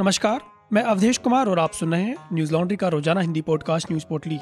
नमस्कार, मैं अवधेश कुमार और आप सुन रहे हैं न्यूज़ लॉन्ड्री का रोज़ाना हिंदी पॉडकास्ट न्यूज़ पोर्टली।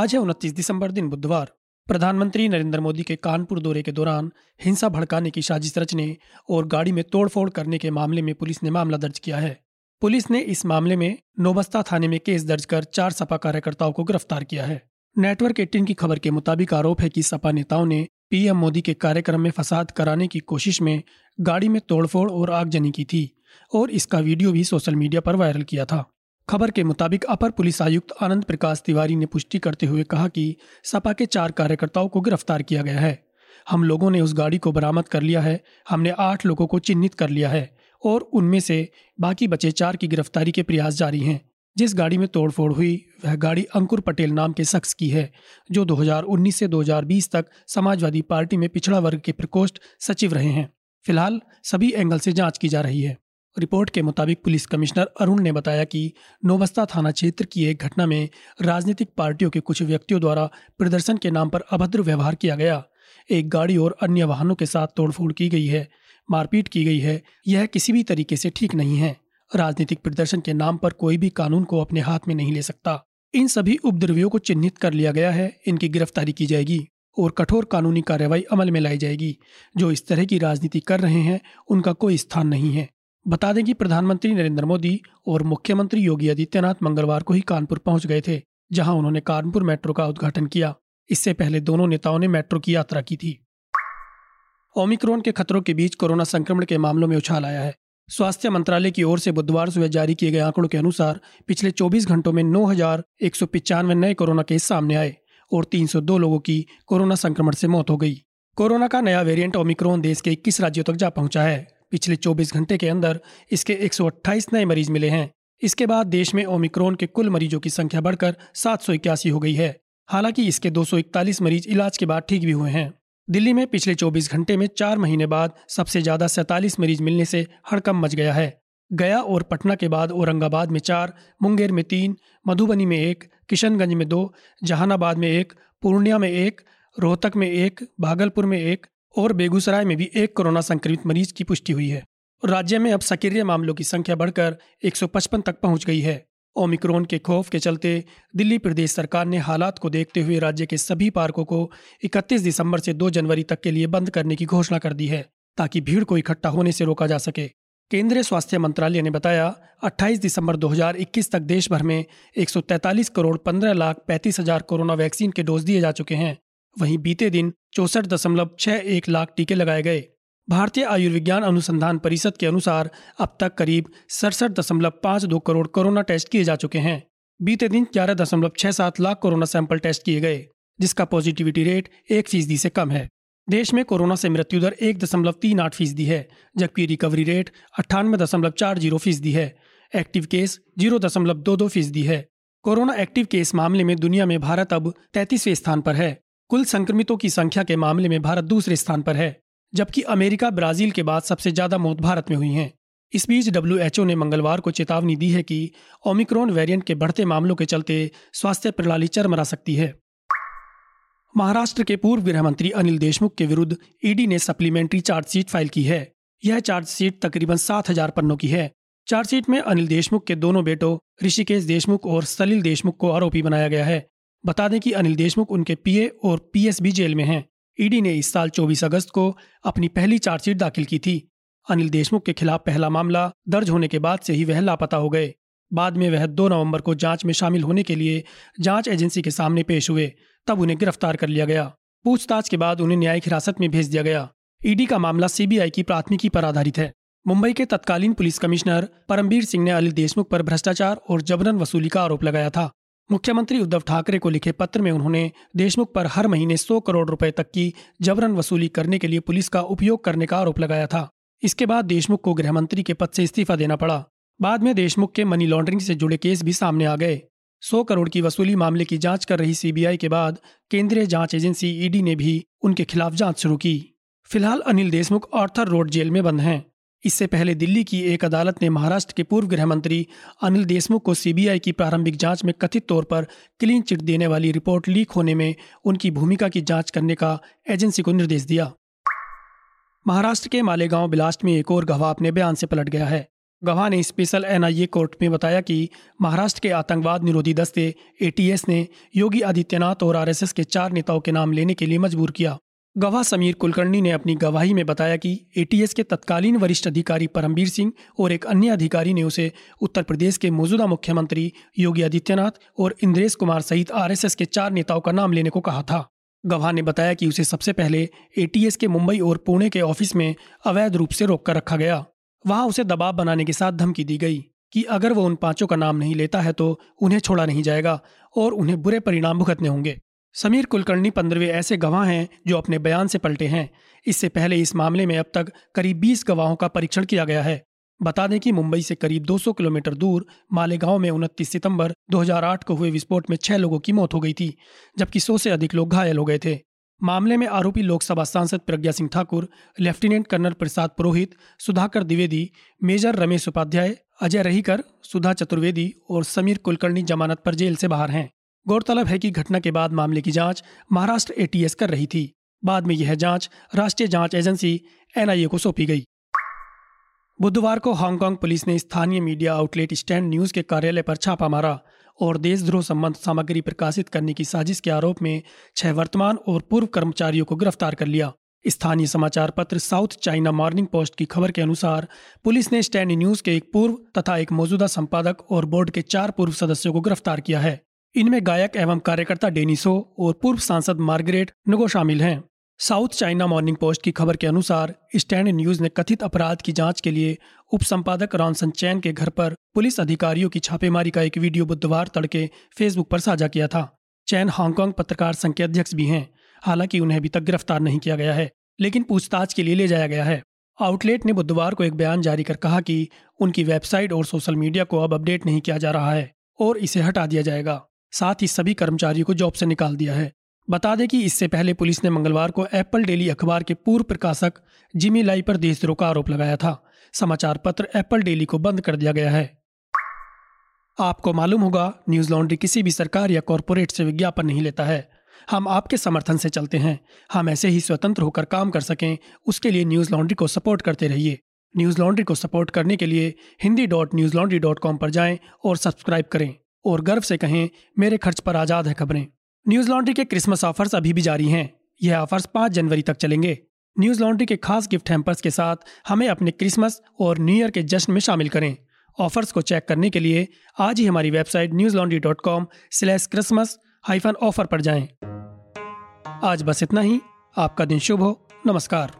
आज है उनतीस दिसंबर दिन बुधवार। प्रधानमंत्री नरेंद्र मोदी के कानपुर दौरे के दौरान हिंसा भड़काने की साजिश रचने और गाड़ी में तोड़फोड़ करने के मामले में पुलिस ने मामला दर्ज किया है। पुलिस ने इस मामले में नोबस्ता थाने में केस दर्ज कर चार सपा कार्यकर्ताओं को गिरफ़्तार किया है। नेटवर्क एटीन की खबर के मुताबिक आरोप है कि सपा नेताओं ने पीएम मोदी के कार्यक्रम में फसाद कराने की कोशिश में गाड़ी में तोड़फोड़ और आगजनी की थी और इसका वीडियो भी सोशल मीडिया पर वायरल किया था। खबर के मुताबिक अपर पुलिस आयुक्त आनंद प्रकाश तिवारी ने पुष्टि करते हुए कहा कि सपा के चार कार्यकर्ताओं को गिरफ़्तार किया गया है। हम लोगों ने उस गाड़ी को बरामद कर लिया है, हमने आठ लोगों को चिन्हित कर लिया है और उनमें से बाकी बचे चार की गिरफ्तारी के प्रयास जारी हैं। जिस गाड़ी में तोड़फोड़ हुई, वह गाड़ी अंकुर पटेल नाम के शख्स की है, जो 2019 से 2020 तक समाजवादी पार्टी में पिछड़ा वर्ग के प्रकोष्ठ सचिव रहे हैं। फ़िलहाल, सभी एंगल से जाँच की जा रही है। रिपोर्ट के मुताबिक पुलिस कमिश्नर अरुण ने बताया कि नोबस्ता थाना क्षेत्र की एक घटना में राजनीतिक पार्टियों के कुछ व्यक्तियों द्वारा प्रदर्शन के नाम पर अभद्र व्यवहार किया गया। एक गाड़ी और अन्य वाहनों के साथ तोड़फोड़ की गई है, मारपीट की गई है, यह किसी भी तरीके से ठीक नहीं है। राजनीतिक प्रदर्शन के नाम पर कोई भी कानून को अपने हाथ में नहीं ले सकता। इन सभी उपद्रवियों को चिन्हित कर लिया गया है। इनकी गिरफ्तारी की जाएगी और कठोर कानूनी कार्रवाई अमल में लाई जाएगी। जो इस तरह की राजनीति कर रहे हैं, उनका कोई स्थान नहीं है। बता दें कि प्रधानमंत्री नरेंद्र मोदी और मुख्यमंत्री योगी आदित्यनाथ मंगलवार को ही कानपुर पहुँच गए थे, जहाँ उन्होंने कानपुर मेट्रो का उद्घाटन किया। इससे पहले दोनों नेताओं ने मेट्रो की यात्रा की थी। ओमिक्रॉन के खतरों के बीच कोरोना संक्रमण के मामलों में उछाल आया है। स्वास्थ्य मंत्रालय की ओर से बुधवार सुबह जारी किए गए आंकड़ों के अनुसार, पिछले 24 घंटों में नौ नए कोरोना केस सामने आए और 302 लोगों की कोरोना संक्रमण से मौत हो गई। कोरोना का नया वेरिएंट ओमिक्रॉन देश के 21 राज्यों तक जा पहुँचा है। पिछले 24 घंटे के अंदर इसके 128 नए मरीज़ मिले हैं। इसके बाद देश में ओमिक्रॉन के कुल मरीजों की संख्या बढ़कर सात सौ इक्यासी हो गई है। हालाँकि इसके दो सौ इकतालीस मरीज़ इलाज के बाद ठीक भी हुए हैं। दिल्ली में पिछले 24 घंटे में चार महीने बाद सबसे ज़्यादा सैतालीस मरीज़ मिलने से हड़कम मच गया है। गया और पटना के बाद औरंगाबाद में चार, मुंगेर में तीन, मधुबनी में एक, किशनगंज में दो, जहानाबाद में एक, पूर्णिया में एक, रोहतक में एक, भागलपुर में एक और बेगूसराय में भी एक कोरोना संक्रमित मरीज़ की पुष्टि हुई है। राज्य में अब सक्रिय मामलों की संख्या बढ़कर 155 तक पहुँच गई है। ओमिक्रॉन के खौफ के चलते दिल्ली प्रदेश सरकार ने हालात को देखते हुए राज्य के सभी पार्कों को 31 दिसंबर से 2 जनवरी तक के लिए बंद करने की घोषणा कर दी है, ताकि भीड़ को इकट्ठा होने से रोका जा सके। केंद्रीय स्वास्थ्य मंत्रालय ने बताया 28 दिसंबर 2021 तक देश भर में 143 करोड़ 15 लाख पैंतीस हज़ार कोरोना वैक्सीन के डोज दिए जा चुके हैं। वहीं बीते दिन चौसठ दशमलव छह एक लाख टीके लगाए गए। भारतीय आयुर्विज्ञान अनुसंधान परिषद के अनुसार अब तक करीब सड़सठ दशमलव पाँच दो करोड़ कोरोना टेस्ट किए जा चुके हैं। बीते दिन ग्यारह दशमलव छह सात लाख कोरोना सैंपल टेस्ट किए गए, जिसका पॉजिटिविटी रेट एक फ़ीसदी से कम है। देश में कोरोना से मृत्यु दर एक दशमलव तीन आठ फ़ीसदी है, जबकि रिकवरी रेट अट्ठानवे दशमलव चार ज़ीरो फ़ीसदी है। एक्टिव केस ज़ीरो दशमलव दो दो फ़ीसदी है। कोरोना एक्टिव केस मामले में दुनिया में भारत अब तैतीसवें स्थान पर है। कुल संक्रमितों की संख्या के मामले में भारत दूसरे स्थान पर है। जबकि अमेरिका ब्राज़ील के बाद सबसे ज़्यादा मौत भारत में हुई हैं। इस बीच डब्ल्यू ने मंगलवार को चेतावनी दी है कि ओमिक्रॉन वेरिएंट के बढ़ते मामलों के चलते स्वास्थ्य प्रणाली चरमरा सकती है। महाराष्ट्र के पूर्व गृह मंत्री अनिल देशमुख के विरुद्ध ईडी ने सप्लीमेंट्री चार्जशीट फ़ाइल की है। यह चार्जशीट तकरीबन सात हज़ार पन्नों की है। चार्जशीट में अनिल देशमुख के दोनों बेटों ऋषिकेश देशमुख और सलील देशमुख को आरोपी बनाया गया है। बता दें कि अनिल देशमुख उनके पीए और पीएस भी जेल में हैं। ईडी ने इस साल 24 अगस्त को अपनी पहली चार्जशीट दाखिल की थी। अनिल देशमुख के खिलाफ पहला मामला दर्ज होने के बाद से ही वह लापता हो गए। बाद में वह 2 नवंबर को जाँच में शामिल होने के लिए जाँच एजेंसी के सामने पेश हुए, तब उन्हें गिरफ़्तार कर लिया गया। पूछताछ के बाद उन्हें न्यायिक हिरासत में भेज दिया गया। ईडी का मामला सीबीआई की प्राथमिकी पर आधारित है। मुंबई के तत्कालीन पुलिस कमिश्नर परमबीर सिंह ने अनिल देशमुख पर भ्रष्टाचार और जबरन वसूली का आरोप लगाया था। मुख्यमंत्री उद्धव ठाकरे को लिखे पत्र में उन्होंने देशमुख पर हर महीने 100 करोड़ रुपए तक की जबरन वसूली करने के लिए पुलिस का उपयोग करने का आरोप लगाया था। इसके बाद देशमुख को गृह मंत्री के पद से इस्तीफा देना पड़ा। बाद में देशमुख के मनी लॉन्ड्रिंग से जुड़े केस भी सामने आ गए। सौ करोड़ की वसूली मामले की जाँच कर रही सीबीआई के बाद केंद्रीय जाँच एजेंसी ईडी ने भी उनके खिलाफ जाँच शुरू की। फ़िलहाल Anil Deshmukh Arthur road jail में बंद हैं। इससे पहले दिल्ली की एक अदालत ने महाराष्ट्र के पूर्व गृह मंत्री अनिल देशमुख को सीबीआई की प्रारंभिक जाँच में कथित तौर पर क्लीन चिट देने वाली रिपोर्ट लीक होने में उनकी भूमिका की जाँच करने का एजेंसी को निर्देश दिया। महाराष्ट्र के मालेगांव बिलास्ट में एक और गवाह अपने बयान से पलट गया है। गवाह ने स्पेशल एनआईए कोर्ट में बताया कि महाराष्ट्र के आतंकवाद निरोधी दस्ते एटीएस ने योगी आदित्यनाथ और आरएसएस के चार नेताओं के नाम लेने के लिए मजबूर किया। गवाह समीर कुलकर्णी ने अपनी गवाही में बताया कि एटीएस के तत्कालीन वरिष्ठ अधिकारी परमबीर सिंह और एक अन्य अधिकारी ने उसे उत्तर प्रदेश के मौजूदा मुख्यमंत्री योगी आदित्यनाथ और इंद्रेश कुमार सहित आरएसएस के चार नेताओं का नाम लेने को कहा था। गवाह ने बताया कि उसे सबसे पहले एटीएस के मुंबई और पुणे के ऑफ़िस में अवैध रूप से रोक कर रखा गया। वहाँ उसे दबाव बनाने के साथ धमकी दी गई कि अगर वो उन पाँचों का नाम नहीं लेता है तो उन्हें छोड़ा नहीं जाएगा और उन्हें बुरे परिणाम भुगतने होंगे। समीर कुलकर्णी पंद्रहवें ऐसे गवाह हैं जो अपने बयान से पलटे हैं। इससे पहले इस मामले में अब तक करीब 20 गवाहों का परीक्षण किया गया है। बता दें कि मुंबई से करीब 200 किलोमीटर दूर, मालेगांव में उनतीस सितंबर 2008 को हुए विस्फोट में छह लोगों की मौत हो गई थी, जबकि सौ से अधिक लोग घायल हो गए थे। मामले में आरोपी लोकसभा सांसद Pragya Singh Thakur, lieutenant colonel Prasad Purohit, Sudhakar Dwivedi, major Ramesh Upadhyay, Ajay Rahirkar, Sudha Chaturvedi और समीर कुलकर्णी जमानत पर जेल से बाहर हैं। गौरतलब है कि घटना के बाद मामले की जाँच महाराष्ट्र एटीएस कर रही थी। बाद में यह जाँच राष्ट्रीय जाँच एजेंसी एनआईए को सौंपी गई। बुधवार को हांगकांग पुलिस ने स्थानीय मीडिया आउटलेट स्टैंड न्यूज़ के कार्यालय पर छापा मारा और देशद्रोह संबंध सामग्री प्रकाशित करने की साजिश के आरोप में छह वर्तमान और पूर्व कर्मचारियों को गिरफ़्तार कर लिया। स्थानीय समाचार पत्र साउथ चाइना मॉर्निंग पोस्ट की खबर के अनुसार पुलिस ने स्टैंड न्यूज़ के एक पूर्व तथा एक मौजूदा संपादक और बोर्ड के चार पूर्व सदस्यों को गिरफ़्तार किया है। इनमें गायक एवं कार्यकर्ता डेनिसो और पूर्व सांसद मार्गरेट नगो शामिल हैं। साउथ चाइना मॉर्निंग पोस्ट की खबर के अनुसार, स्टैंड न्यूज़ ने कथित अपराध की जाँच के लिए उप संपादक रॉनसन चैन के घर पर पुलिस अधिकारियों की छापेमारी का एक वीडियो बुधवार तड़के फेसबुक पर साझा किया था। चैन हांगकांग पत्रकार संघ के अध्यक्ष भी हैं, हालाँकि उन्हें अभी तक गिरफ़्तार नहीं किया गया है, लेकिन पूछताछ के लिए ले जाया गया है। आउटलेट ने बुधवार को एक बयान जारी कर कहा कि उनकी वेबसाइट और सोशल मीडिया को अब अपडेट नहीं किया जा रहा है और इसे हटा दिया जाएगा। साथ ही सभी कर्मचारियों को जॉब से निकाल दिया है। बता दें कि इससे पहले पुलिस ने मंगलवार को एप्पल डेली अखबार के पूर्व प्रकाशक जिमी लाई पर देशद्रोह का आरोप लगाया था। समाचार पत्र एप्पल डेली को बंद कर दिया गया है। आपको मालूम होगा, न्यूज़ लॉन्ड्री किसी भी सरकार या कॉरपोरेट से विज्ञापन नहीं लेता है। हम आपके समर्थन से चलते हैं। हम ऐसे ही स्वतंत्र होकर काम कर सकें। उसके लिए न्यूज़ लॉन्ड्री को सपोर्ट करते रहिए। न्यूज़ लॉन्ड्री को सपोर्ट करने के लिए Hindi dot news laundry dot com पर जाएँ और सब्सक्राइब करें। और गर्व से कहें, मेरे खर्च पर आज़ाद है खबरें। न्यूज़ लॉन्ड्री के क्रिसमस ऑफर्स अभी भी जारी हैं। यह ऑफर्स पाँच जनवरी तक चलेंगे। न्यूज़ लॉन्ड्री के खास गिफ्ट हैम्पर्स के साथ हमें अपने क्रिसमस और न्यू ईयर के जश्न में शामिल करें। ऑफर्स को चेक करने के लिए आज ही हमारी website news laundry dot com slash Christmas hyphen offer पर जाएँ। आज बस इतना ही। आपका दिन शुभ हो। नमस्कार।